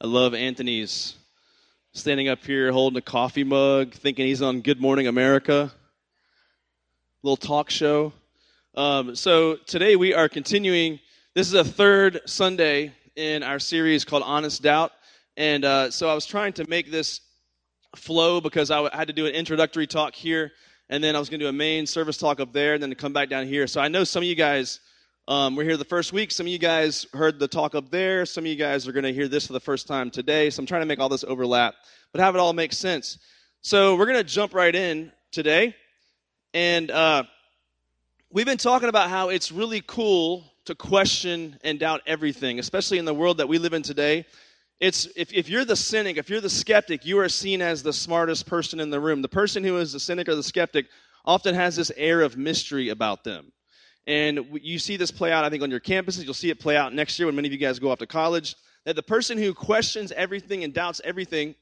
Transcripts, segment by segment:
I love Anthony's standing up here holding a coffee mug, thinking he's on Good Morning America, little talk show. Um, so today we are continuing. This is a third Sunday in our series called Honest Doubt, and uh, so I was trying to make this flow because I had to do an introductory talk here, and then I was going to do a main service talk up there, and then to come back down here. So I know some of you guys um, we're here the first week. Some of you guys heard the talk up there. Some of you guys are going to hear this for the first time today. So I'm trying to make all this overlap, but have it all make sense. So we're going to jump right in today. And uh, we've been talking about how it's really cool to question and doubt everything, especially in the world that we live in today. It's if, if you're the cynic, if you're the skeptic, you are seen as the smartest person in the room. The person who is the cynic or the skeptic often has this air of mystery about them. And you see this play out, I think, on your campuses. You'll see it play out next year when many of you guys go off to college. That the person who questions everything and doubts everything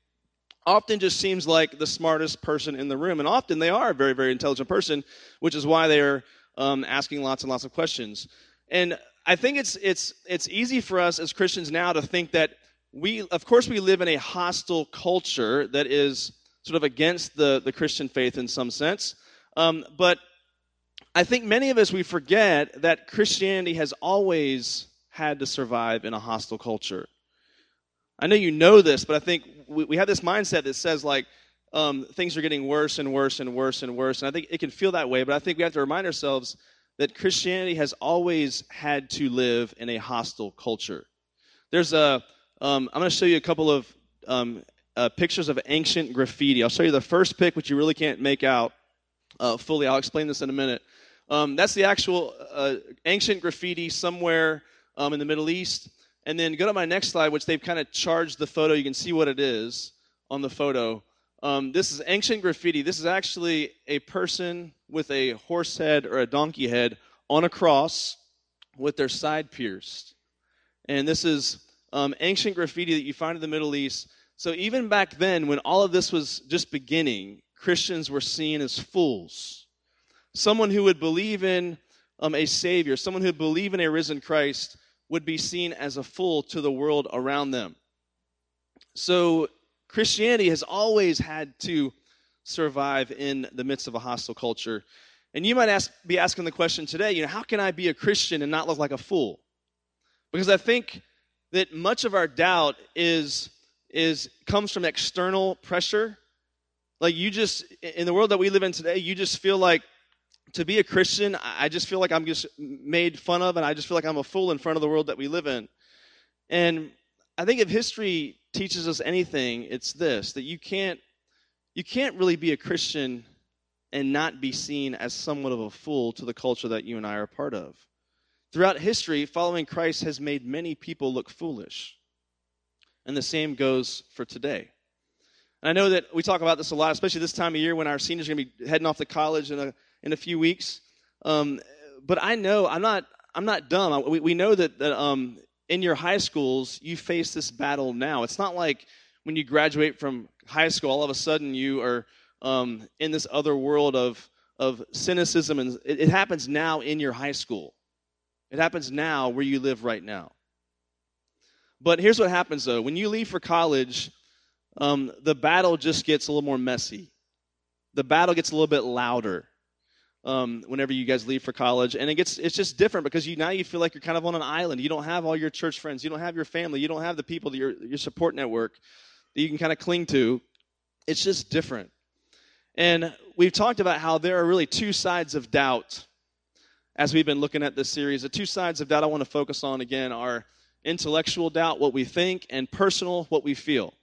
often just seems like the smartest person in the room. And often they are a very, very intelligent person, which is why they're um, asking lots and lots of questions. And I think it's, it's, it's easy for us as Christians now to think that we, of course, we live in a hostile culture that is sort of against the, the Christian faith in some sense. Um, but I think many of us, we forget that Christianity has always had to survive in a hostile culture. I know you know this, but I think we, we have this mindset that says, like, um, things are getting worse and worse and worse and worse. And I think it can feel that way, but I think we have to remind ourselves that Christianity has always had to live in a hostile culture. There's a, um, I'm going to show you a couple of um, uh, pictures of ancient graffiti. I'll show you the first pic, which you really can't make out uh, fully. I'll explain this in a minute. Um, that's the actual uh, ancient graffiti somewhere um, in the Middle East. And then go to my next slide, which they've kind of charged the photo. You can see what it is on the photo. Um, this is ancient graffiti. This is actually a person with a horse head or a donkey head on a cross with their side pierced. And this is um, ancient graffiti that you find in the Middle East. So even back then, when all of this was just beginning, Christians were seen as fools someone who would believe in um, a Savior, someone who would believe in a risen Christ, would be seen as a fool to the world around them. So Christianity has always had to survive in the midst of a hostile culture. And you might ask, be asking the question today, you know, how can I be a Christian and not look like a fool? Because I think that much of our doubt is is comes from external pressure. Like you just in the world that we live in today, you just feel like to be a Christian, I just feel like I'm just made fun of, and I just feel like I'm a fool in front of the world that we live in. And I think if history teaches us anything, it's this that you can't you can't really be a Christian and not be seen as somewhat of a fool to the culture that you and I are part of. Throughout history, following Christ has made many people look foolish. And the same goes for today. And I know that we talk about this a lot, especially this time of year when our seniors are going to be heading off to college in a uh, in a few weeks. Um, but I know I'm not I'm not dumb. We, we know that, that um, in your high schools you face this battle now. It's not like when you graduate from high school, all of a sudden you are um, in this other world of of cynicism, and it, it happens now in your high school. It happens now where you live right now. But here's what happens though: when you leave for college, um, the battle just gets a little more messy. The battle gets a little bit louder um, whenever you guys leave for college, and it gets it's just different because you now you feel like you're kind of on an island. You don't have all your church friends, you don't have your family, you don't have the people that your your support network that you can kind of cling to. It's just different. And we've talked about how there are really two sides of doubt as we've been looking at this series. The two sides of doubt I want to focus on again are intellectual doubt, what we think, and personal, what we feel.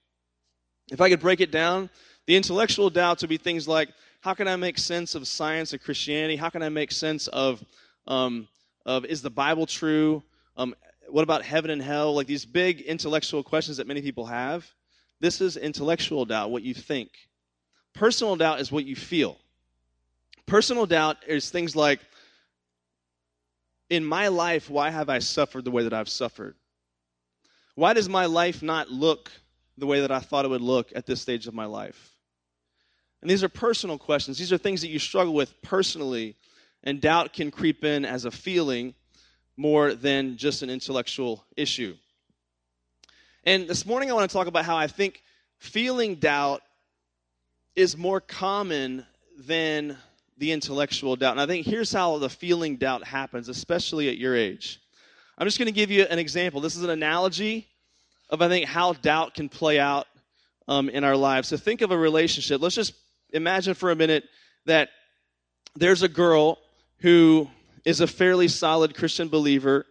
If I could break it down, the intellectual doubts would be things like, how can I make sense of science and Christianity? How can I make sense of, um, of is the Bible true? Um, what about heaven and hell? Like these big intellectual questions that many people have. This is intellectual doubt, what you think. Personal doubt is what you feel. Personal doubt is things like, in my life, why have I suffered the way that I've suffered? Why does my life not look the way that I thought it would look at this stage of my life? And these are personal questions. These are things that you struggle with personally, and doubt can creep in as a feeling more than just an intellectual issue. And this morning I want to talk about how I think feeling doubt is more common than the intellectual doubt. And I think here's how the feeling doubt happens, especially at your age. I'm just going to give you an example. This is an analogy of, I think, how doubt can play out um, in our lives. So think of a relationship. Let's just imagine for a minute that there's a girl who is a fairly solid Christian believer,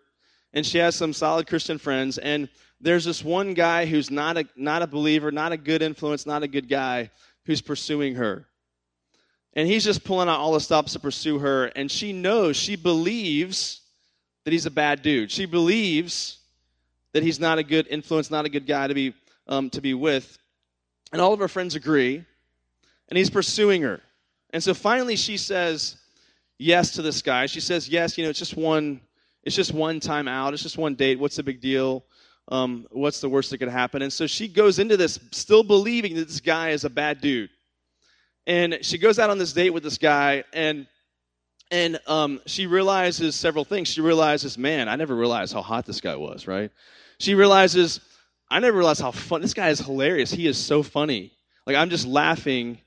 and she has some solid Christian friends, and there's this one guy who's not a, not a believer, not a good influence, not a good guy, who's pursuing her. And he's just pulling out all the stops to pursue her, and she knows, she believes that he's a bad dude. She believes that he's not a good influence, not a good guy to be, um, to be with. And all of her friends agree, and he's pursuing her. And so finally she says yes to this guy. She says, yes, you know, it's just one, it's just one time out. It's just one date. What's the big deal? Um, what's the worst that could happen? And so she goes into this still believing that this guy is a bad dude. And she goes out on this date with this guy, and and um, she realizes several things. She realizes, man, I never realized how hot this guy was, right? She realizes, I never realized how fun this guy is hilarious. He is so funny. Like I'm just laughing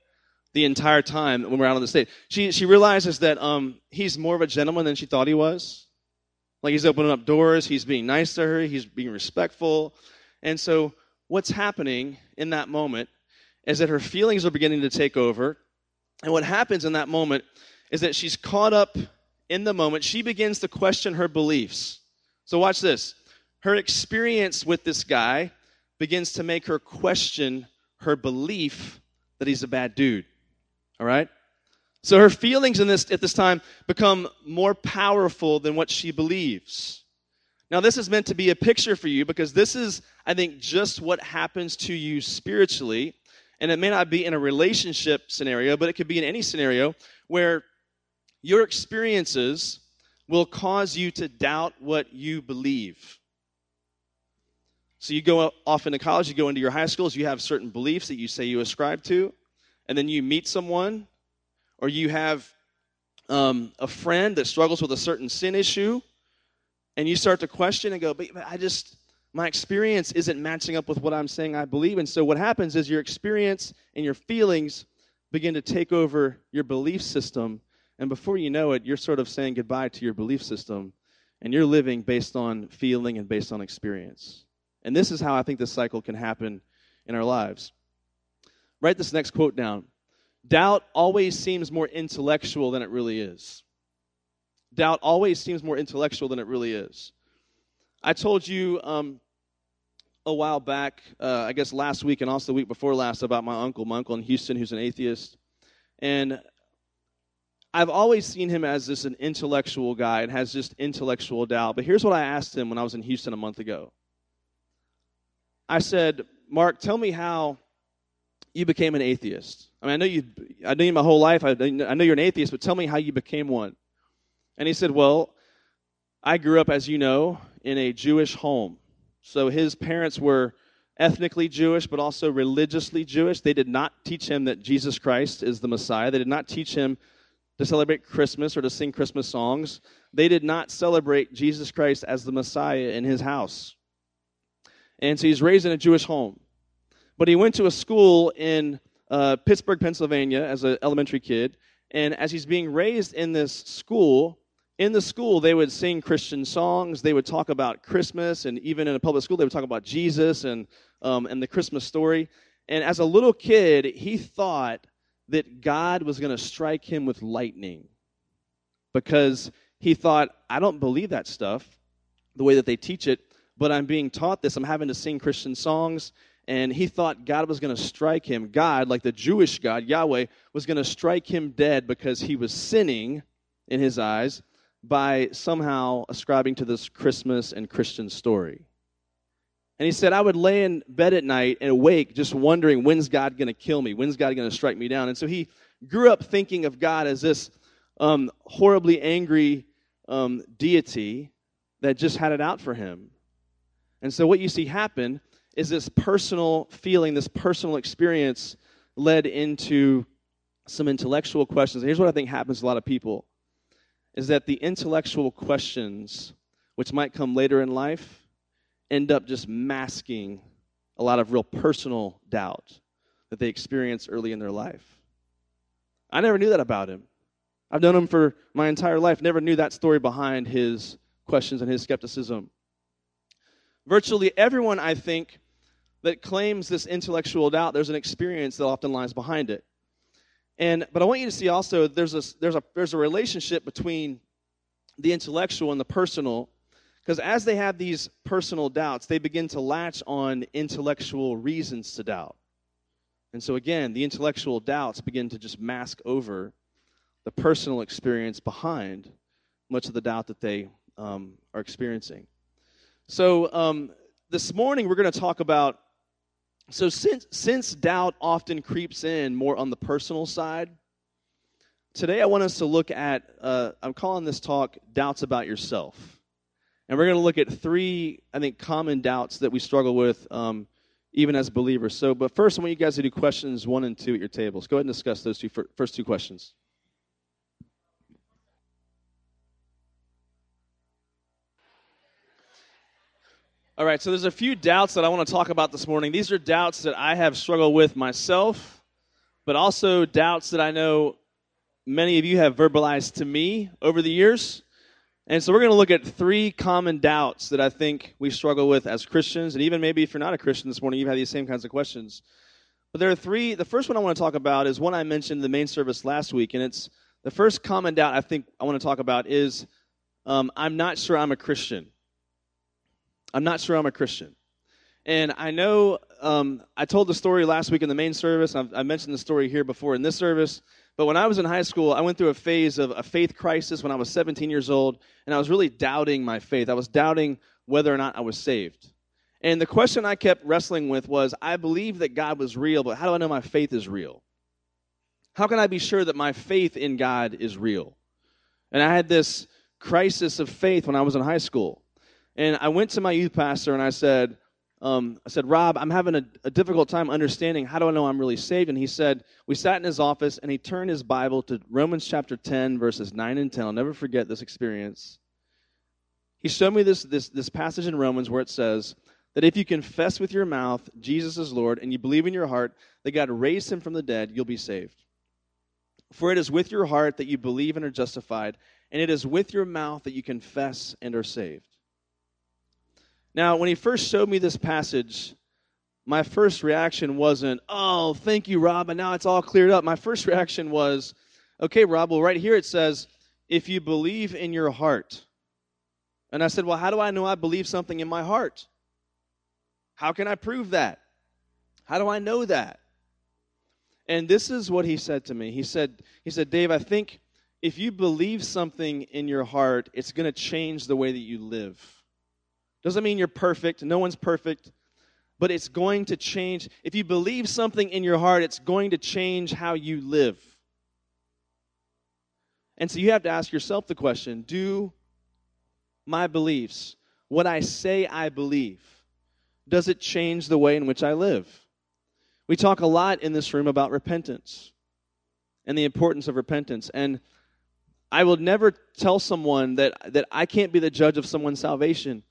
the entire time when we're out on the stage. She she realizes that um, he's more of a gentleman than she thought he was. Like he's opening up doors, he's being nice to her, he's being respectful. And so what's happening in that moment is that her feelings are beginning to take over. And what happens in that moment is that she's caught up in the moment. She begins to question her beliefs. So, watch this. Her experience with this guy begins to make her question her belief that he's a bad dude. All right? So her feelings in this, at this time become more powerful than what she believes. Now, this is meant to be a picture for you because this is, I think, just what happens to you spiritually. And it may not be in a relationship scenario, but it could be in any scenario where your experiences will cause you to doubt what you believe. So you go off into college, you go into your high schools, you have certain beliefs that you say you ascribe to, and then you meet someone, or you have um, a friend that struggles with a certain sin issue, and you start to question and go, but, but I just, my experience isn't matching up with what I'm saying I believe. And so what happens is your experience and your feelings begin to take over your belief system and before you know it, you're sort of saying goodbye to your belief system and you're living based on feeling and based on experience. And this is how I think this cycle can happen in our lives. Write this next quote down Doubt always seems more intellectual than it really is. Doubt always seems more intellectual than it really is. I told you um, a while back, uh, I guess last week and also the week before last, about my uncle, my uncle in Houston, who's an atheist. And I've always seen him as this an intellectual guy and has just intellectual doubt. But here's what I asked him when I was in Houston a month ago. I said, Mark, tell me how you became an atheist. I mean, I know you, I know you my whole life. I, I know you're an atheist, but tell me how you became one. And he said, Well, I grew up, as you know, in a Jewish home. So his parents were ethnically Jewish, but also religiously Jewish. They did not teach him that Jesus Christ is the Messiah. They did not teach him to celebrate Christmas or to sing Christmas songs. They did not celebrate Jesus Christ as the Messiah in his house. And so he's raised in a Jewish home. But he went to a school in uh, Pittsburgh, Pennsylvania as an elementary kid. And as he's being raised in this school, in the school, they would sing Christian songs. They would talk about Christmas. And even in a public school, they would talk about Jesus and, um, and the Christmas story. And as a little kid, he thought that God was going to strike him with lightning because he thought, I don't believe that stuff the way that they teach it, but I'm being taught this. I'm having to sing Christian songs. And he thought God was going to strike him. God, like the Jewish God, Yahweh, was going to strike him dead because he was sinning in his eyes by somehow ascribing to this Christmas and Christian story. And he said, I would lay in bed at night and awake just wondering, when's God going to kill me? When's God going to strike me down? And so he grew up thinking of God as this um, horribly angry um, deity that just had it out for him. And so what you see happen is this personal feeling, this personal experience led into some intellectual questions. And here's what I think happens to a lot of people is that the intellectual questions, which might come later in life, end up just masking a lot of real personal doubt that they experience early in their life. I never knew that about him. I've known him for my entire life, never knew that story behind his questions and his skepticism. Virtually everyone, I think, that claims this intellectual doubt, there's an experience that often lies behind it. And but I want you to see also there's a there's a there's a relationship between the intellectual and the personal because as they have these personal doubts, they begin to latch on intellectual reasons to doubt. And so again, the intellectual doubts begin to just mask over the personal experience behind much of the doubt that they um, are experiencing. So um, this morning we're going to talk about. So since since doubt often creeps in more on the personal side, today I want us to look at. Uh, I'm calling this talk "Doubts About Yourself," and we're going to look at three, I think, common doubts that we struggle with, um, even as believers. So, but first, I want you guys to do questions one and two at your tables. Go ahead and discuss those two first two questions. All right, so there's a few doubts that I want to talk about this morning. These are doubts that I have struggled with myself, but also doubts that I know many of you have verbalized to me over the years. And so we're going to look at three common doubts that I think we struggle with as Christians, and even maybe if you're not a Christian this morning, you've had these same kinds of questions. But there are three. The first one I want to talk about is one I mentioned in the main service last week, and it's the first common doubt I think I want to talk about is um, I'm not sure I'm a Christian. I'm not sure I'm a Christian. And I know um, I told the story last week in the main service. I've, I mentioned the story here before in this service. But when I was in high school, I went through a phase of a faith crisis when I was 17 years old, and I was really doubting my faith. I was doubting whether or not I was saved. And the question I kept wrestling with was I believe that God was real, but how do I know my faith is real? How can I be sure that my faith in God is real? And I had this crisis of faith when I was in high school. And I went to my youth pastor and I said, um, I said, Rob, I'm having a, a, difficult time understanding how do I know I'm really saved? And he said, we sat in his office and he turned his Bible to Romans chapter 10, verses 9 and 10. I'll never forget this experience. He showed me this, this, this passage in Romans where it says that if you confess with your mouth Jesus is Lord and you believe in your heart that God raised him from the dead, you'll be saved. For it is with your heart that you believe and are justified, and it is with your mouth that you confess and are saved. Now, when he first showed me this passage, my first reaction wasn't, oh, thank you, Rob, and now it's all cleared up. My first reaction was, okay, Rob, well, right here it says, if you believe in your heart. And I said, well, how do I know I believe something in my heart? How can I prove that? How do I know that? And this is what he said to me. He said, he said, Dave, I think if you believe something in your heart, it's going to change the way that you live. Doesn't mean you're perfect. No one's perfect. But it's going to change. If you believe something in your heart, it's going to change how you live. And so you have to ask yourself the question do my beliefs, what I say I believe, does it change the way in which I live? We talk a lot in this room about repentance and the importance of repentance. And I will never tell someone that, that I can't be the judge of someone's salvation.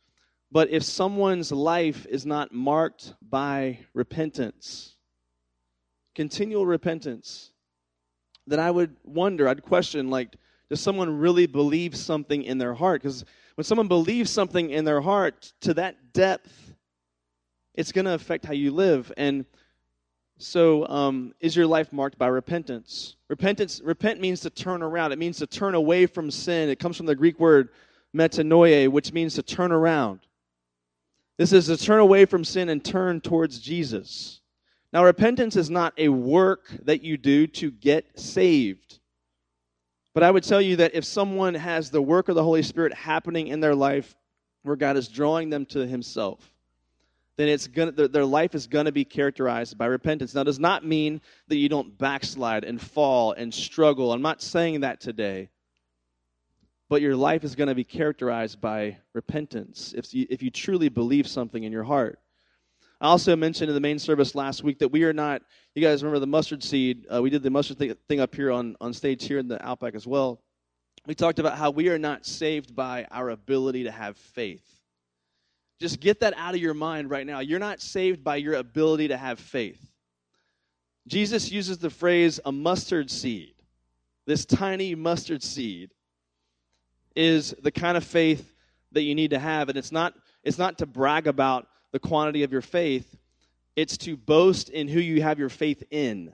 But if someone's life is not marked by repentance, continual repentance, then I would wonder, I'd question, like, does someone really believe something in their heart? Because when someone believes something in their heart to that depth, it's going to affect how you live. And so, um, is your life marked by repentance? Repentance, repent means to turn around. It means to turn away from sin. It comes from the Greek word metanoia, which means to turn around. This is to turn away from sin and turn towards Jesus. Now, repentance is not a work that you do to get saved. But I would tell you that if someone has the work of the Holy Spirit happening in their life where God is drawing them to Himself, then it's gonna, their life is going to be characterized by repentance. Now, does not mean that you don't backslide and fall and struggle. I'm not saying that today but your life is going to be characterized by repentance if you, if you truly believe something in your heart. I also mentioned in the main service last week that we are not, you guys remember the mustard seed? Uh, we did the mustard thing up here on, on stage here in the Outback as well. We talked about how we are not saved by our ability to have faith. Just get that out of your mind right now. You're not saved by your ability to have faith. Jesus uses the phrase a mustard seed. This tiny mustard seed is the kind of faith that you need to have. And it's not, it's not to brag about the quantity of your faith, it's to boast in who you have your faith in.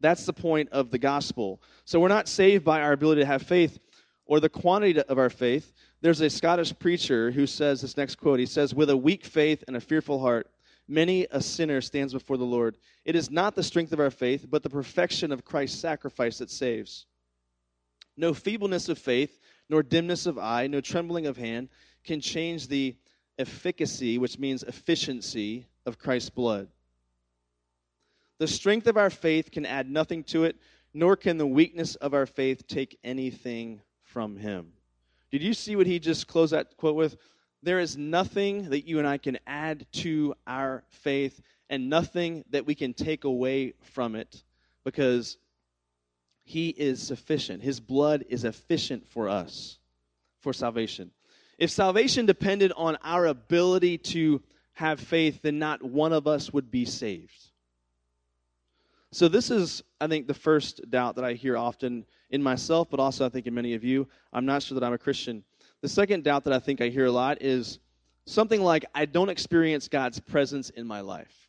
That's the point of the gospel. So we're not saved by our ability to have faith or the quantity of our faith. There's a Scottish preacher who says this next quote. He says, With a weak faith and a fearful heart, many a sinner stands before the Lord. It is not the strength of our faith, but the perfection of Christ's sacrifice that saves. No feebleness of faith, nor dimness of eye, no trembling of hand can change the efficacy, which means efficiency, of Christ's blood. The strength of our faith can add nothing to it, nor can the weakness of our faith take anything from him. Did you see what he just closed that quote with? There is nothing that you and I can add to our faith, and nothing that we can take away from it because he is sufficient. His blood is efficient for us for salvation. If salvation depended on our ability to have faith, then not one of us would be saved. So, this is, I think, the first doubt that I hear often in myself, but also I think in many of you. I'm not sure that I'm a Christian. The second doubt that I think I hear a lot is something like, I don't experience God's presence in my life.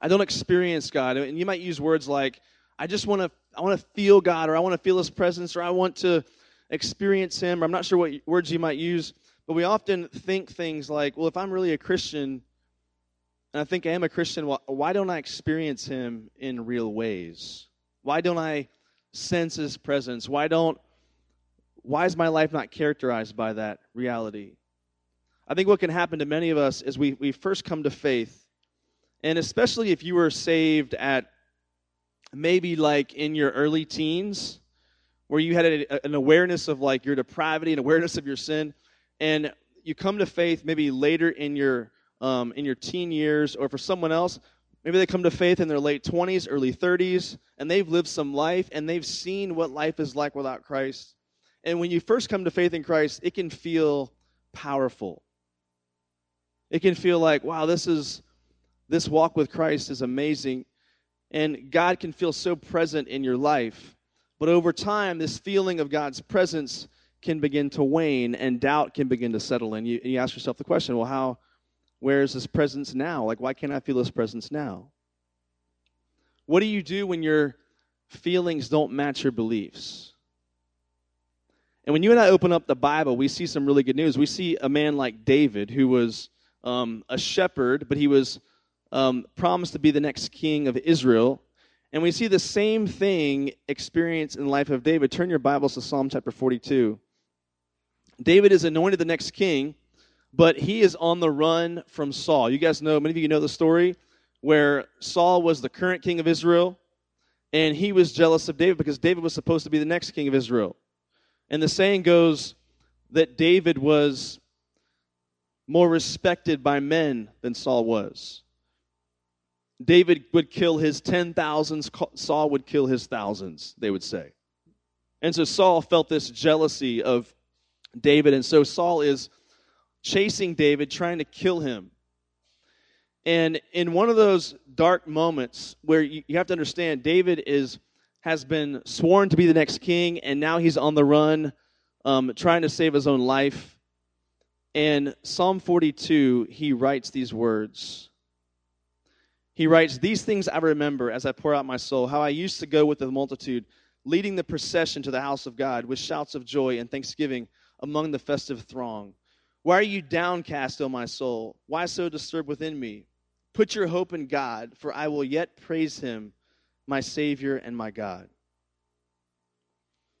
I don't experience God. And you might use words like, I just want to I want to feel God or I want to feel his presence or I want to experience him. Or I'm not sure what words you might use, but we often think things like, well, if I'm really a Christian, and I think I am a Christian, well, why don't I experience him in real ways? Why don't I sense his presence? Why don't why is my life not characterized by that reality? I think what can happen to many of us is we, we first come to faith, and especially if you were saved at maybe like in your early teens, where you had a, an awareness of like your depravity and awareness of your sin, and you come to faith maybe later in your um, in your teen years, or for someone else, maybe they come to faith in their late 20s, early 30s, and they've lived some life and they've seen what life is like without Christ. And when you first come to faith in Christ, it can feel powerful. It can feel like, wow, this is this walk with Christ is amazing. And God can feel so present in your life. But over time, this feeling of God's presence can begin to wane and doubt can begin to settle in. You, you ask yourself the question, well, how, where is this presence now? Like, why can't I feel this presence now? What do you do when your feelings don't match your beliefs? And when you and I open up the Bible, we see some really good news. We see a man like David who was um, a shepherd, but he was um, promised to be the next king of Israel. And we see the same thing experienced in the life of David. Turn your Bibles to Psalm chapter 42. David is anointed the next king, but he is on the run from Saul. You guys know, many of you know the story where Saul was the current king of Israel, and he was jealous of David because David was supposed to be the next king of Israel. And the saying goes that David was more respected by men than Saul was. David would kill his ten thousands, Saul would kill his thousands, they would say. And so Saul felt this jealousy of David. And so Saul is chasing David, trying to kill him. And in one of those dark moments where you, you have to understand, David is has been sworn to be the next king, and now he's on the run, um, trying to save his own life. And Psalm 42, he writes these words. He writes, These things I remember as I pour out my soul, how I used to go with the multitude, leading the procession to the house of God with shouts of joy and thanksgiving among the festive throng. Why are you downcast, O my soul? Why so disturbed within me? Put your hope in God, for I will yet praise him, my Savior and my God.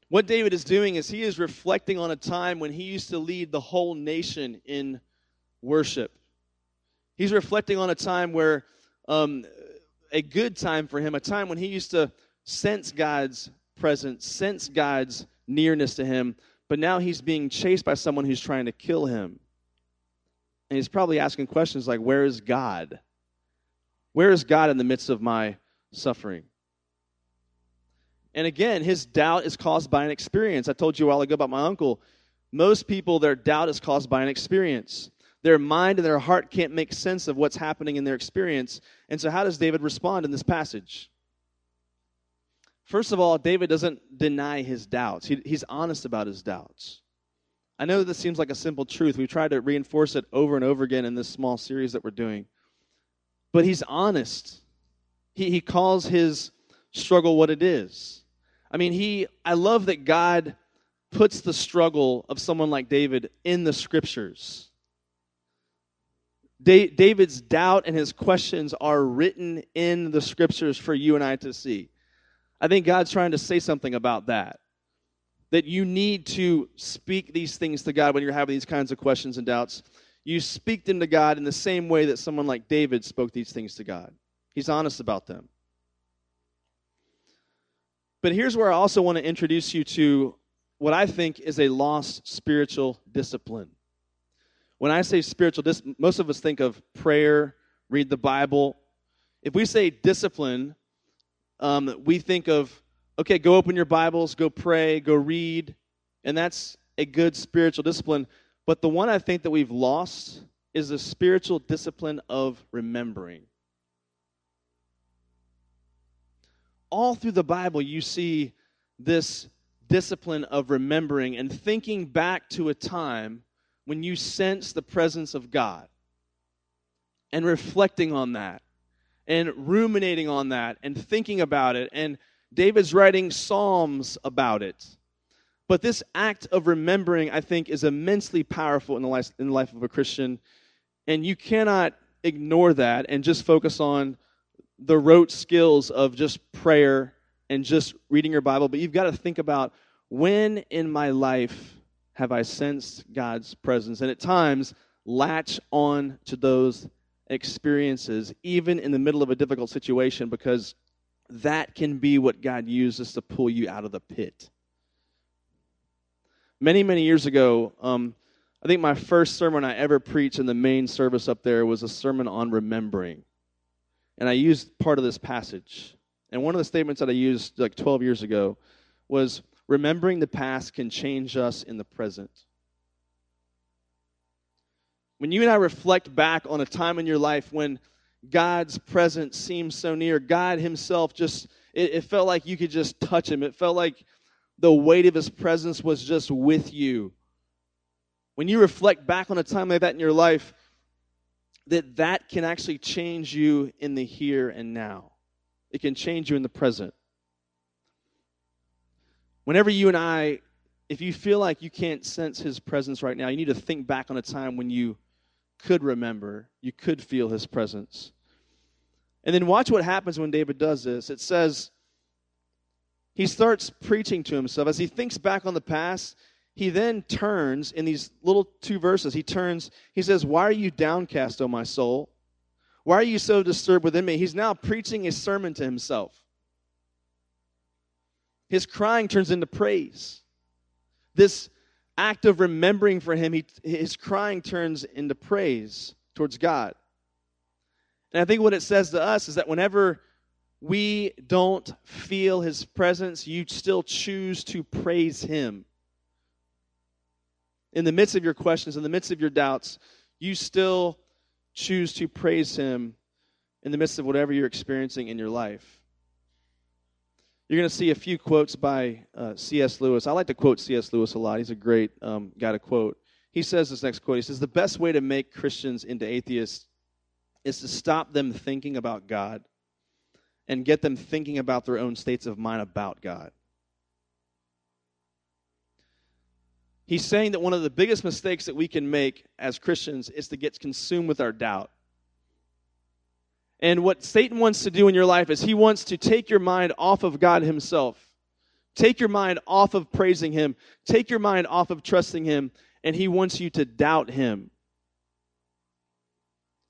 What David is doing is he is reflecting on a time when he used to lead the whole nation in worship. He's reflecting on a time where um, a good time for him, a time when he used to sense God's presence, sense God's nearness to him, but now he's being chased by someone who's trying to kill him. And he's probably asking questions like, Where is God? Where is God in the midst of my suffering? And again, his doubt is caused by an experience. I told you a while ago about my uncle. Most people, their doubt is caused by an experience. Their mind and their heart can't make sense of what's happening in their experience. And so, how does David respond in this passage? First of all, David doesn't deny his doubts, he, he's honest about his doubts. I know that this seems like a simple truth. We've tried to reinforce it over and over again in this small series that we're doing. But he's honest. He, he calls his struggle what it is. I mean, he I love that God puts the struggle of someone like David in the scriptures. Da- David's doubt and his questions are written in the scriptures for you and I to see. I think God's trying to say something about that. That you need to speak these things to God when you're having these kinds of questions and doubts. You speak them to God in the same way that someone like David spoke these things to God. He's honest about them. But here's where I also want to introduce you to what I think is a lost spiritual discipline. When I say spiritual discipline, most of us think of prayer, read the Bible. If we say discipline, um, we think of, okay, go open your Bibles, go pray, go read, and that's a good spiritual discipline. But the one I think that we've lost is the spiritual discipline of remembering. All through the Bible, you see this discipline of remembering and thinking back to a time when you sense the presence of God and reflecting on that and ruminating on that and thinking about it. And David's writing psalms about it. But this act of remembering, I think, is immensely powerful in the life, in the life of a Christian. And you cannot ignore that and just focus on the rote skills of just prayer and just reading your Bible, but you've got to think about when in my life have I sensed God's presence? And at times, latch on to those experiences, even in the middle of a difficult situation, because that can be what God uses to pull you out of the pit. Many, many years ago, um, I think my first sermon I ever preached in the main service up there was a sermon on remembering. And I used part of this passage. And one of the statements that I used like 12 years ago was remembering the past can change us in the present. When you and I reflect back on a time in your life when God's presence seemed so near, God Himself just, it, it, felt like you could just touch Him. It felt like the weight of His presence was just with you. When you reflect back on a time like that in your life, that that can actually change you in the here and now. It can change you in the present. Whenever you and I, if you feel like you can't sense his presence right now, you need to think back on a time when you could remember, you could feel his presence. And then watch what happens when David does this. It says, he starts preaching to himself. As he thinks back on the past, he then turns in these little two verses. He turns, he says, Why are you downcast, O my soul? Why are you so disturbed within me? He's now preaching a sermon to himself. His crying turns into praise. This act of remembering for him, he, his crying turns into praise towards God. And I think what it says to us is that whenever we don't feel his presence, you still choose to praise him. In the midst of your questions, in the midst of your doubts, you still choose to praise him in the midst of whatever you're experiencing in your life. You're going to see a few quotes by uh, C.S. Lewis. I like to quote C.S. Lewis a lot. He's a great um, guy to quote. He says this next quote. He says, The best way to make Christians into atheists is to stop them thinking about God and get them thinking about their own states of mind about God. He's saying that one of the biggest mistakes that we can make as Christians is to get consumed with our doubt. And what Satan wants to do in your life is he wants to take your mind off of God himself. Take your mind off of praising him. Take your mind off of trusting him. And he wants you to doubt him.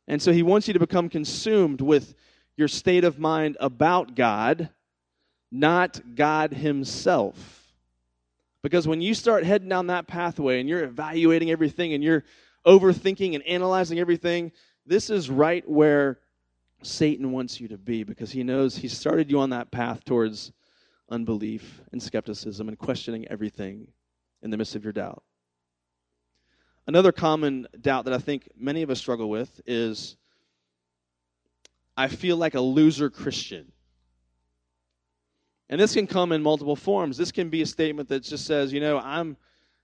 And so he wants you to become consumed with your state of mind about God, not God himself. Because when you start heading down that pathway and you're evaluating everything and you're overthinking and analyzing everything, this is right where Satan wants you to be because he knows he started you on that path towards unbelief and skepticism and questioning everything in the midst of your doubt. Another common doubt that I think many of us struggle with is I feel like a loser Christian. And this can come in multiple forms. This can be a statement that just says, you know, I'm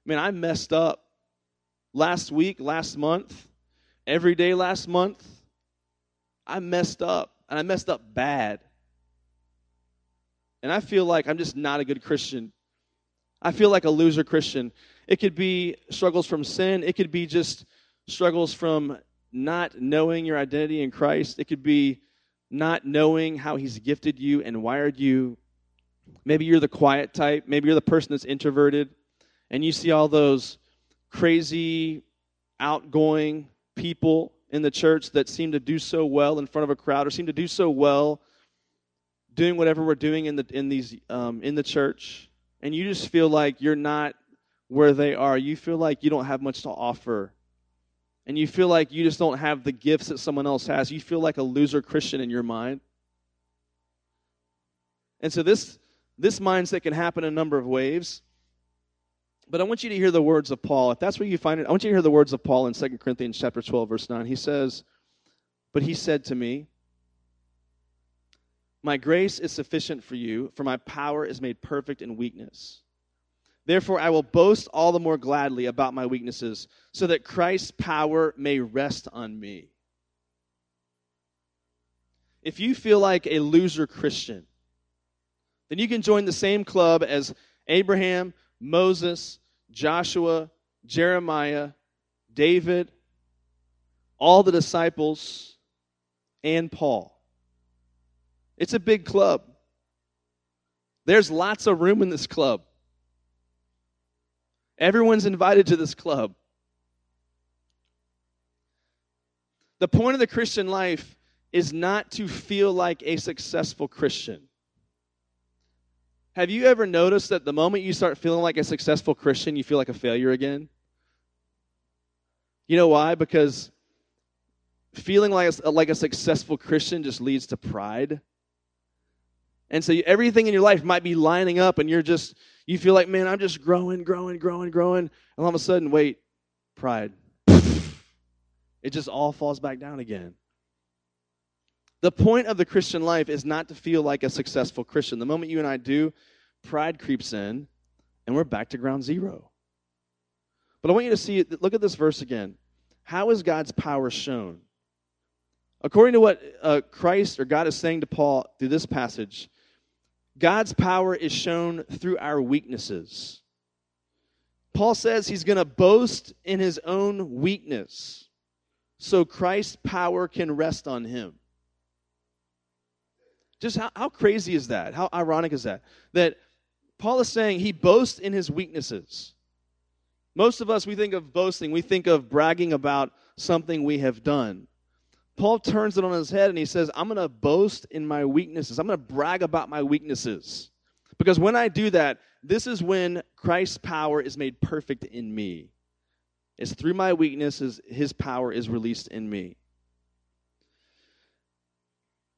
I mean, I messed up last week, last month, every day last month. I messed up, and I messed up bad. And I feel like I'm just not a good Christian. I feel like a loser Christian. It could be struggles from sin, it could be just struggles from not knowing your identity in Christ, it could be not knowing how He's gifted you and wired you. Maybe you're the quiet type, maybe you're the person that's introverted, and you see all those crazy, outgoing people in the church that seem to do so well in front of a crowd or seem to do so well doing whatever we're doing in the in these um, in the church. And you just feel like you're not where they are. You feel like you don't have much to offer. And you feel like you just don't have the gifts that someone else has. You feel like a loser christian in your mind. And so this this mindset can happen in a number of ways but I want you to hear the words of Paul. If that's where you find it, I want you to hear the words of Paul in 2 Corinthians chapter 12, verse 9. He says, But he said to me, My grace is sufficient for you, for my power is made perfect in weakness. Therefore, I will boast all the more gladly about my weaknesses, so that Christ's power may rest on me. If you feel like a loser Christian, then you can join the same club as Abraham, Moses, Joshua, Jeremiah, David, all the disciples, and Paul. It's a big club. There's lots of room in this club. Everyone's invited to this club. The point of the Christian life is not to feel like a successful Christian. Have you ever noticed that the moment you start feeling like a successful Christian, you feel like a failure again? You know why? Because feeling like a, like a successful Christian just leads to pride. And so everything in your life might be lining up, and you're just, you feel like, man, I'm just growing, growing, growing, growing. And all of a sudden, wait, pride. It just all falls back down again. The point of the Christian life is not to feel like a successful Christian. The moment you and I do, pride creeps in, and we're back to ground zero. But I want you to see, look at this verse again. How is God's power shown? According to what uh, Christ or God is saying to Paul through this passage, God's power is shown through our weaknesses. Paul says he's going to boast in his own weakness so Christ's power can rest on him. Just how, how crazy is that? How ironic is that? That Paul is saying he boasts in his weaknesses. Most of us, we think of boasting, we think of bragging about something we have done. Paul turns it on his head and he says, I'm going to boast in my weaknesses. I'm going to brag about my weaknesses. Because when I do that, this is when Christ's power is made perfect in me. It's through my weaknesses, his power is released in me.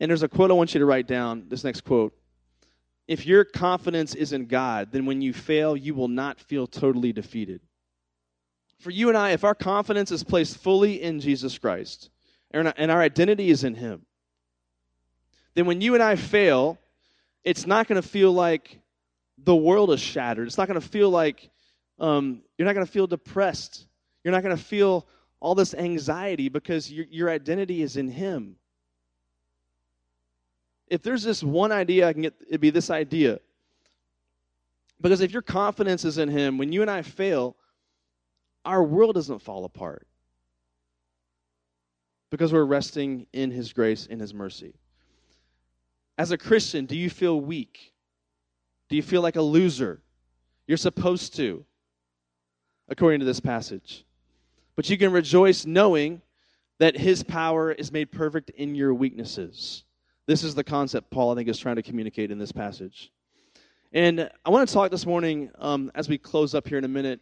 And there's a quote I want you to write down this next quote. If your confidence is in God, then when you fail, you will not feel totally defeated. For you and I, if our confidence is placed fully in Jesus Christ and our identity is in Him, then when you and I fail, it's not going to feel like the world is shattered. It's not going to feel like um, you're not going to feel depressed. You're not going to feel all this anxiety because your, your identity is in Him if there's this one idea I can get, it'd be this idea. Because if your confidence is in Him, when you and I fail, our world doesn't fall apart. Because we're resting in His grace, in His mercy. As a Christian, do you feel weak? Do you feel like a loser? You're supposed to, according to this passage. But you can rejoice knowing that His power is made perfect in your weaknesses. This is the concept Paul, I think, is trying to communicate in this passage. And I want to talk this morning, um, as we close up here in a minute,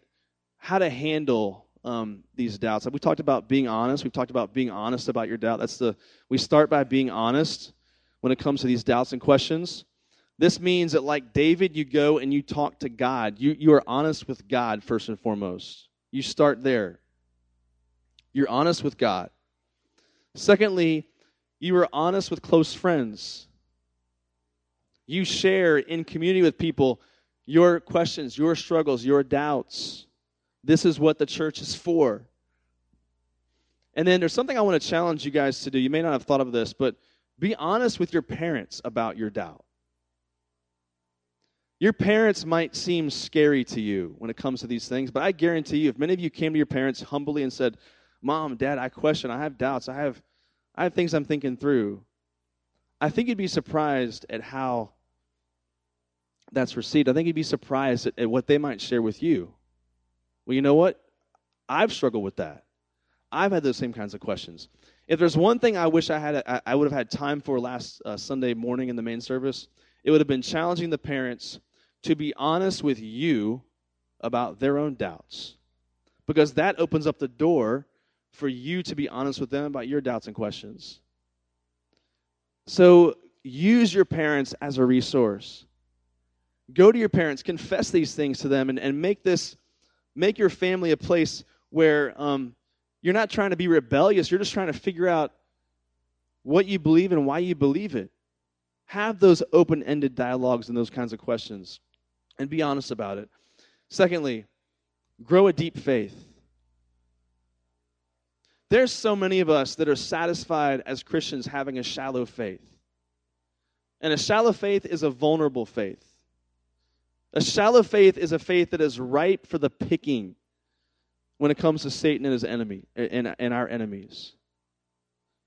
how to handle um, these doubts. We talked about being honest. We've talked about being honest about your doubt. That's the we start by being honest when it comes to these doubts and questions. This means that, like David, you go and you talk to God. You you are honest with God first and foremost. You start there. You're honest with God. Secondly, you are honest with close friends. You share in community with people your questions, your struggles, your doubts. This is what the church is for. And then there's something I want to challenge you guys to do. You may not have thought of this, but be honest with your parents about your doubt. Your parents might seem scary to you when it comes to these things, but I guarantee you, if many of you came to your parents humbly and said, Mom, Dad, I question, I have doubts, I have, I have things I'm thinking through, I think you'd be surprised at how that's received. I think you'd be surprised at, at what they might share with you. Well, you know what? I've struggled with that. I've had those same kinds of questions. If there's one thing I wish I had, I, I would have had time for last uh, Sunday morning in the main service, it would have been challenging the parents to be honest with you about their own doubts. Because that opens up the door for you to be honest with them about your doubts and questions. So use your parents as a resource. Go to your parents, confess these things to them, and, and make this, make your family a place where um, you're not trying to be rebellious. You're just trying to figure out what you believe and why you believe it. Have those open ended dialogues and those kinds of questions and be honest about it. Secondly, grow a deep faith. There's so many of us that are satisfied as Christians having a shallow faith. And a shallow faith is a vulnerable faith. A shallow faith is a faith that is ripe for the picking when it comes to Satan and his enemy and, and our enemies.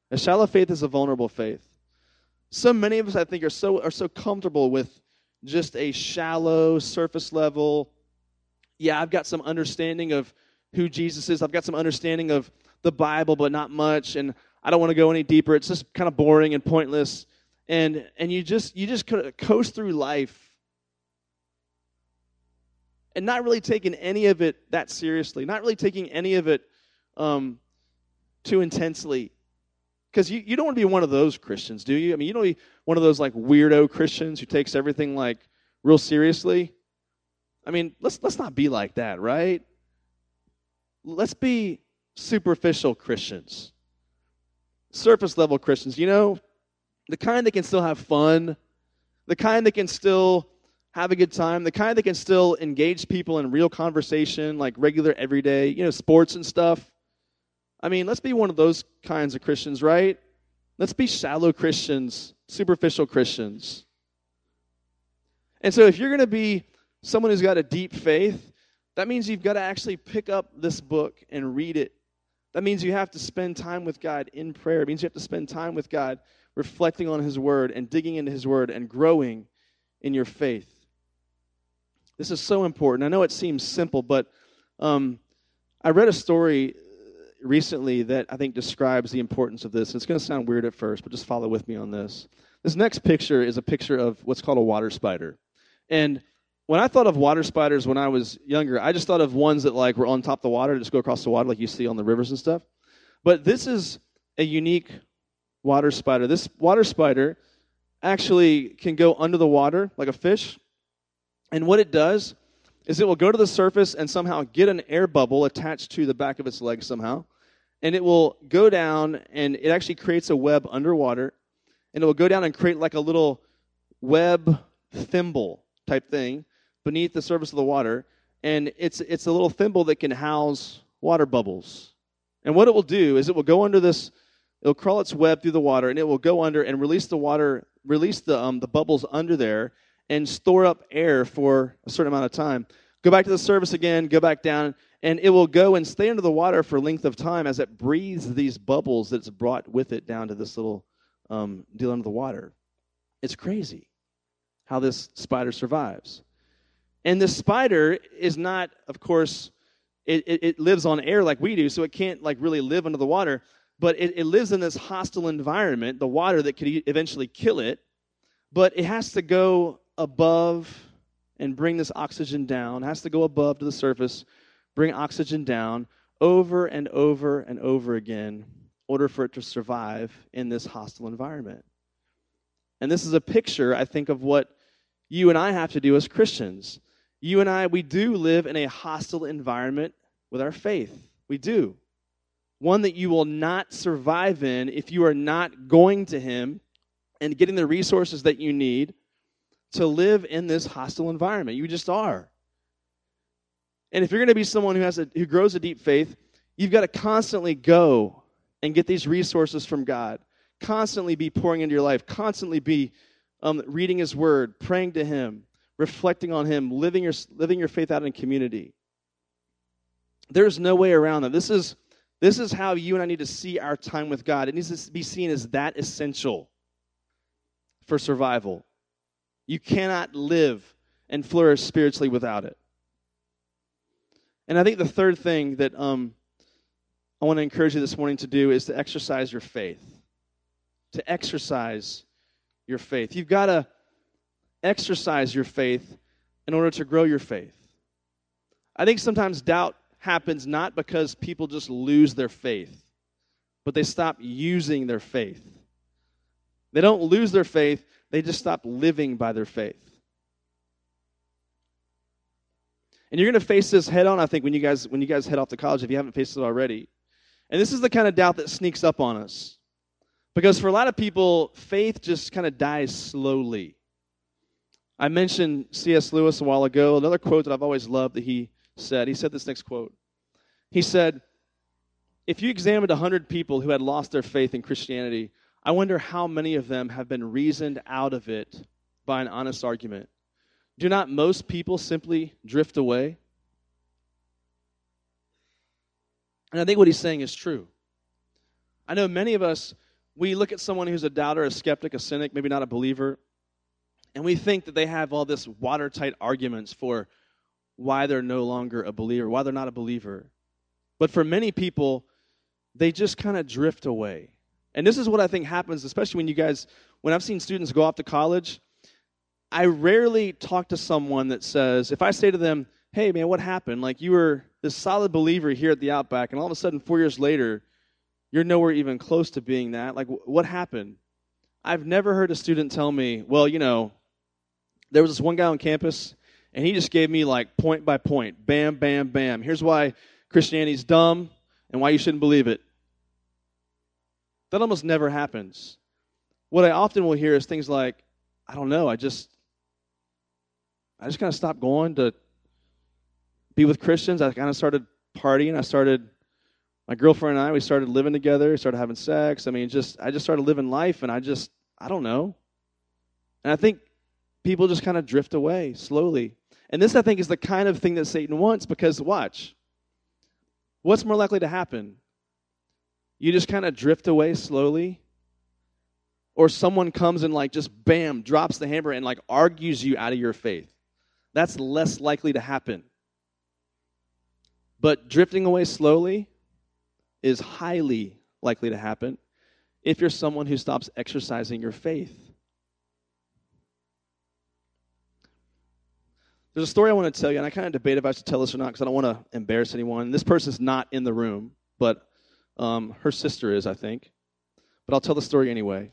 A shallow faith is a vulnerable faith. So many of us, I think, are so are so comfortable with just a shallow, surface level. Yeah, I've got some understanding of who Jesus is. I've got some understanding of the Bible, but not much, and I don't want to go any deeper. It's just kind of boring and pointless. And and you just you just coast through life and not really taking any of it that seriously, not really taking any of it um, too intensely. Because you, you don't want to be one of those Christians, do you? I mean, you don't be one of those like weirdo Christians who takes everything like real seriously. I mean, let's let's not be like that, right? Let's be superficial Christians. Surface level Christians, you know, the kind that can still have fun, the kind that can still have a good time, the kind that can still engage people in real conversation, like regular everyday, you know, sports and stuff. I mean, let's be one of those kinds of Christians, right? Let's be shallow Christians, superficial Christians. And so, if you're going to be someone who's got a deep faith, that means you've got to actually pick up this book and read it. That means you have to spend time with God in prayer. It means you have to spend time with God reflecting on His Word and digging into His Word and growing in your faith. This is so important. I know it seems simple, but um, I read a story recently that I think describes the importance of this. It's going to sound weird at first, but just follow with me on this. This next picture is a picture of what's called a water spider. And when I thought of water spiders when I was younger, I just thought of ones that like were on top of the water, just go across the water like you see on the rivers and stuff. But this is a unique water spider. This water spider actually can go under the water like a fish. And what it does is it will go to the surface and somehow get an air bubble attached to the back of its leg somehow. And it will go down and it actually creates a web underwater. And it will go down and create like a little web thimble type thing beneath the surface of the water. And it's, it's a little thimble that can house water bubbles. And what it will do is it will go under this, it'll crawl its web through the water and it will go under and release the water, release the, um, the bubbles under there and store up air for a certain amount of time. Go back to the surface again, go back down, and it will go and stay under the water for length of time as it breathes these bubbles that's brought with it down to this little um, deal under the water. It's crazy how this spider survives. And this spider is not, of course, it, it, it, lives on air like we do, so it can't like really live under the water, but it, it lives in this hostile environment, the water that could eventually kill it, but it has to go above and bring this oxygen down, it has to go above to the surface, bring oxygen down over and over and over again in order for it to survive in this hostile environment. And this is a picture, I think, of what you and I have to do as Christians. You and I, we do live in a hostile environment with our faith. We do. one that you will not survive in if you are not going to Him and getting the resources that you need to live in this hostile environment. You just are. And if you're going to be someone who has a, who grows a deep faith, you've got to constantly go and get these resources from God. Constantly be pouring into your life. Constantly be um, reading His Word, praying to Him, reflecting on Him, living your living your faith out in community. There's no way around that. This is this is how you and I need to see our time with God. It needs to be seen as that essential for survival. You cannot live and flourish spiritually without it. And I think the third thing that um, I want to encourage you this morning to do is to exercise your faith. To exercise your faith. You've got to exercise your faith in order to grow your faith. I think sometimes doubt happens not because people just lose their faith, but they stop using their faith. They don't lose their faith, they just stop living by their faith. And you're going to face this head on, I think, when you guys when you guys head off to college if you haven't faced it already. And this is the kind of doubt that sneaks up on us. Because for a lot of people, faith just kind of dies slowly. I mentioned C.S. Lewis a while ago. Another quote that I've always loved that he said. He said this next quote. He said, If you examined 100 people who had lost their faith in Christianity, I wonder how many of them have been reasoned out of it by an honest argument. Do not most people simply drift away? And I think what he's saying is true. I know many of us, we look at someone who's a doubter, a skeptic, a cynic, maybe not a believer, and we think that they have all this watertight arguments for why they're no longer a believer, why they're not a believer. But for many people, they just kind of drift away. And this is what I think happens, especially when you guys, when I've seen students go off to college, I rarely talk to someone that says, if I say to them, hey man, what happened? Like you were this solid believer here at the Outback, and all of a sudden, four years later, you're nowhere even close to being that. Like, what happened? I've never heard a student tell me, well, you know, there was this one guy on campus, and he just gave me like point by point, bam, bam, bam. Here's why Christianity's dumb and why you shouldn't believe it. That almost never happens. What I often will hear is things like, I don't know, I just I just kind of stopped going to be with Christians. I kind of started partying. I started my girlfriend and I, we started living together, started having sex. I mean, just I just started living life and I just I don't know. And I think people just kind of drift away slowly. And this I think is the kind of thing that Satan wants because watch. What's more likely to happen? You just kind of drift away slowly or someone comes and like just bam drops the hammer and like argues you out of your faith that's less likely to happen but drifting away slowly is highly likely to happen if you're someone who stops exercising your faith there's a story i want to tell you and i kind of debate if i should tell this or not because i don't want to embarrass anyone this person's not in the room but um, her sister is i think but i'll tell the story anyway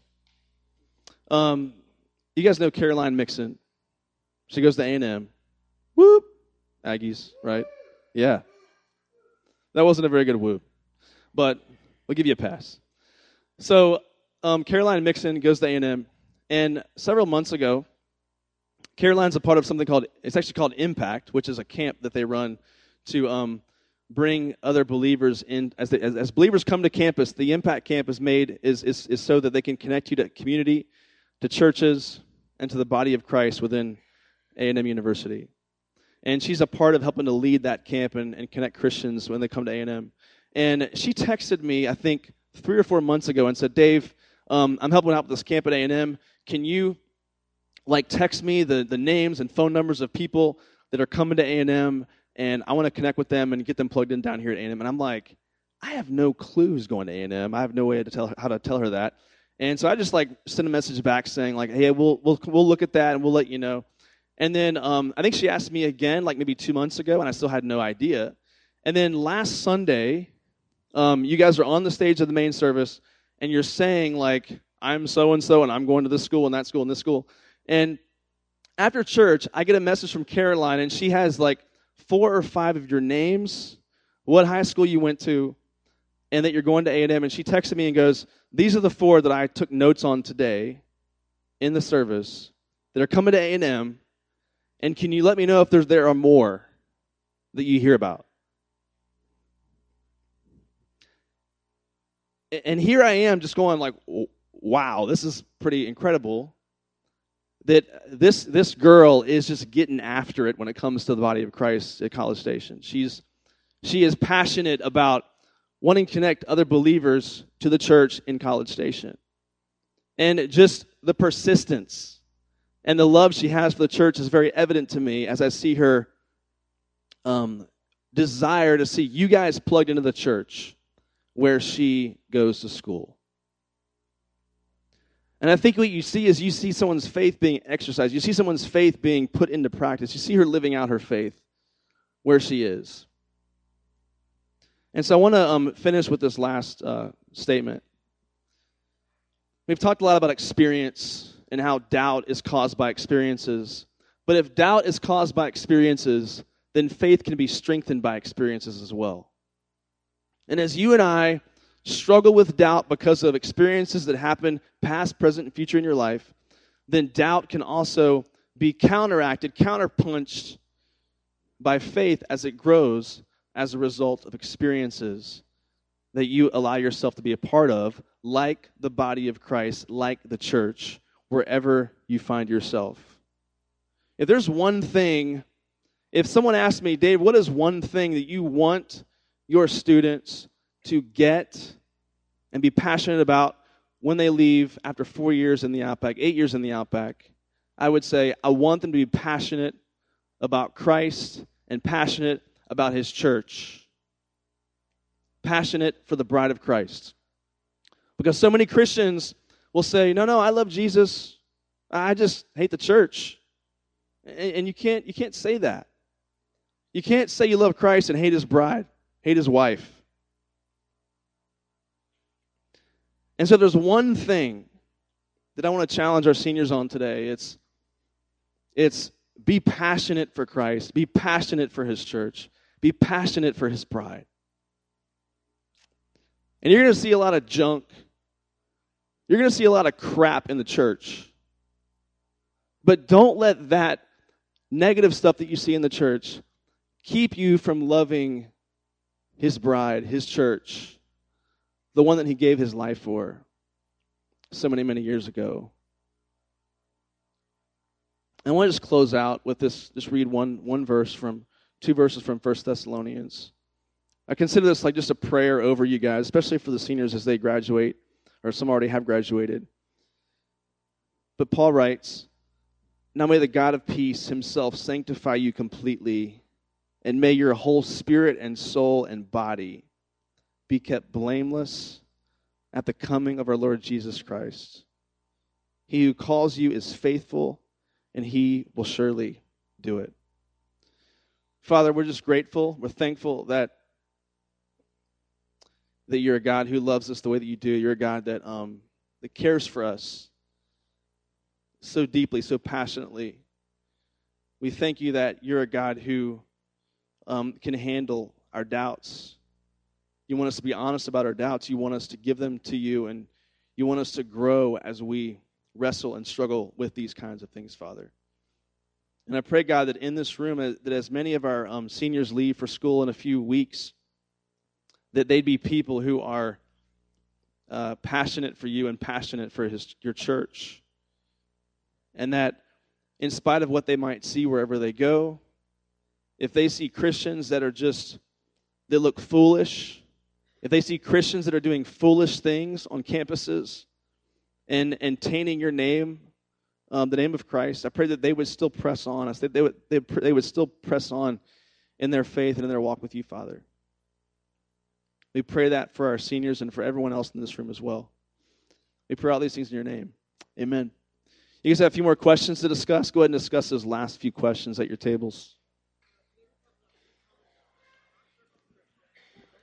um, you guys know Caroline Mixon. She goes to A&M. Whoop. Aggies, right? Yeah. That wasn't a very good whoop. But we'll give you a pass. So um, Caroline Mixon goes to A&M. And several months ago, Caroline's a part of something called, it's actually called Impact, which is a camp that they run to um, bring other believers in. As, they, as, as, believers come to campus, the Impact Camp is made, is, is, is so that they can connect you to community to churches and to the body of Christ within A&M University. And she's a part of helping to lead that camp and, and connect Christians when they come to A&M. And she texted me, I think, three or four months ago and said, Dave, um, I'm helping out with this camp at A&M. Can you, like, text me the, the names and phone numbers of people that are coming to A&M, and I want to connect with them and get them plugged in down here at A&M. And I'm like, I have no clue who's going to A&M. I have no way to tell her, how to tell her that. And so I just like sent a message back saying like, hey, we'll we'll we'll look at that and we'll let you know. And then um, I think she asked me again like maybe two months ago, and I still had no idea. And then last Sunday, um, you guys are on the stage of the main service, and you're saying like, I'm so and so, and I'm going to this school and that school and this school. And after church, I get a message from Caroline, and she has like four or five of your names, what high school you went to, and that you're going to A&M. And she texted me and goes, these are the four that I took notes on today in the service that are coming to A&M. And can you let me know if there's, there are more that you hear about? And here I am just going like, wow, this is pretty incredible that this this girl is just getting after it when it comes to the body of Christ at College Station. She's she is passionate about wanting to connect other believers to the church in College Station. And just the persistence and the love she has for the church is very evident to me as I see her um, desire to see you guys plugged into the church where she goes to school. And I think what you see is you see someone's faith being exercised. You see someone's faith being put into practice. You see her living out her faith where she is. And so I want to um, finish with this last uh, statement. We've talked a lot about experience and how doubt is caused by experiences. But if doubt is caused by experiences, then faith can be strengthened by experiences as well. And as you and I struggle with doubt because of experiences that happen past, present, and future in your life, then doubt can also be counteracted, counterpunched by faith as it grows as a result of experiences that you allow yourself to be a part of, like the body of Christ, like the church, wherever you find yourself. If there's one thing, if someone asked me, Dave, what is one thing that you want your students to get and be passionate about when they leave after four years in the Outback, eight years in the Outback, I would say I want them to be passionate about Christ and passionate about His church. Passionate for the bride of Christ. Because so many Christians will say, No, no, I love Jesus. I just hate the church. And, you can't you can't say that. You can't say you love Christ and hate his bride, hate his wife. And so there's one thing that I want to challenge our seniors on today. It's it's be passionate for Christ, be passionate for his church, be passionate for his bride. And you're going to see a lot of junk. You're going to see a lot of crap in the church. But don't let that negative stuff that you see in the church keep you from loving his bride, his church, the one that he gave his life for so many, many years ago. I want to just close out with this, just read one, one verse from, two verses from First Thessalonians. I consider this like just a prayer over you guys, especially for the seniors as they graduate, or some already have graduated. But Paul writes, Now may the God of peace himself sanctify you completely, and may your whole spirit and soul and body be kept blameless at the coming of our Lord Jesus Christ. He who calls you is faithful, and he will surely do it. Father, we're just grateful. We're thankful that that you're a God who loves us the way that you do. You're a God that um, that cares for us so deeply, so passionately. We thank you that you're a God who um, can handle our doubts, you want us to be honest about our doubts. You want us to give them to you, and you want us to grow as we wrestle and struggle with these kinds of things, Father. And I pray, God, that in this room, uh, that as many of our um, seniors leave for school in a few weeks, that they'd be people who are uh, passionate for you and passionate for his, your church. And that in spite of what they might see wherever they go, if they see Christians that are just, that look foolish, if they see Christians that are doing foolish things on campuses and, and tainting your name, um, the name of Christ, I pray that they would still press on us, they would, they, they would still press on in their faith and in their walk with you, Father. We pray that for our seniors and for everyone else in this room as well. We pray all these things in your name. Amen. You guys have a few more questions to discuss? Go ahead and discuss those last few questions at your tables.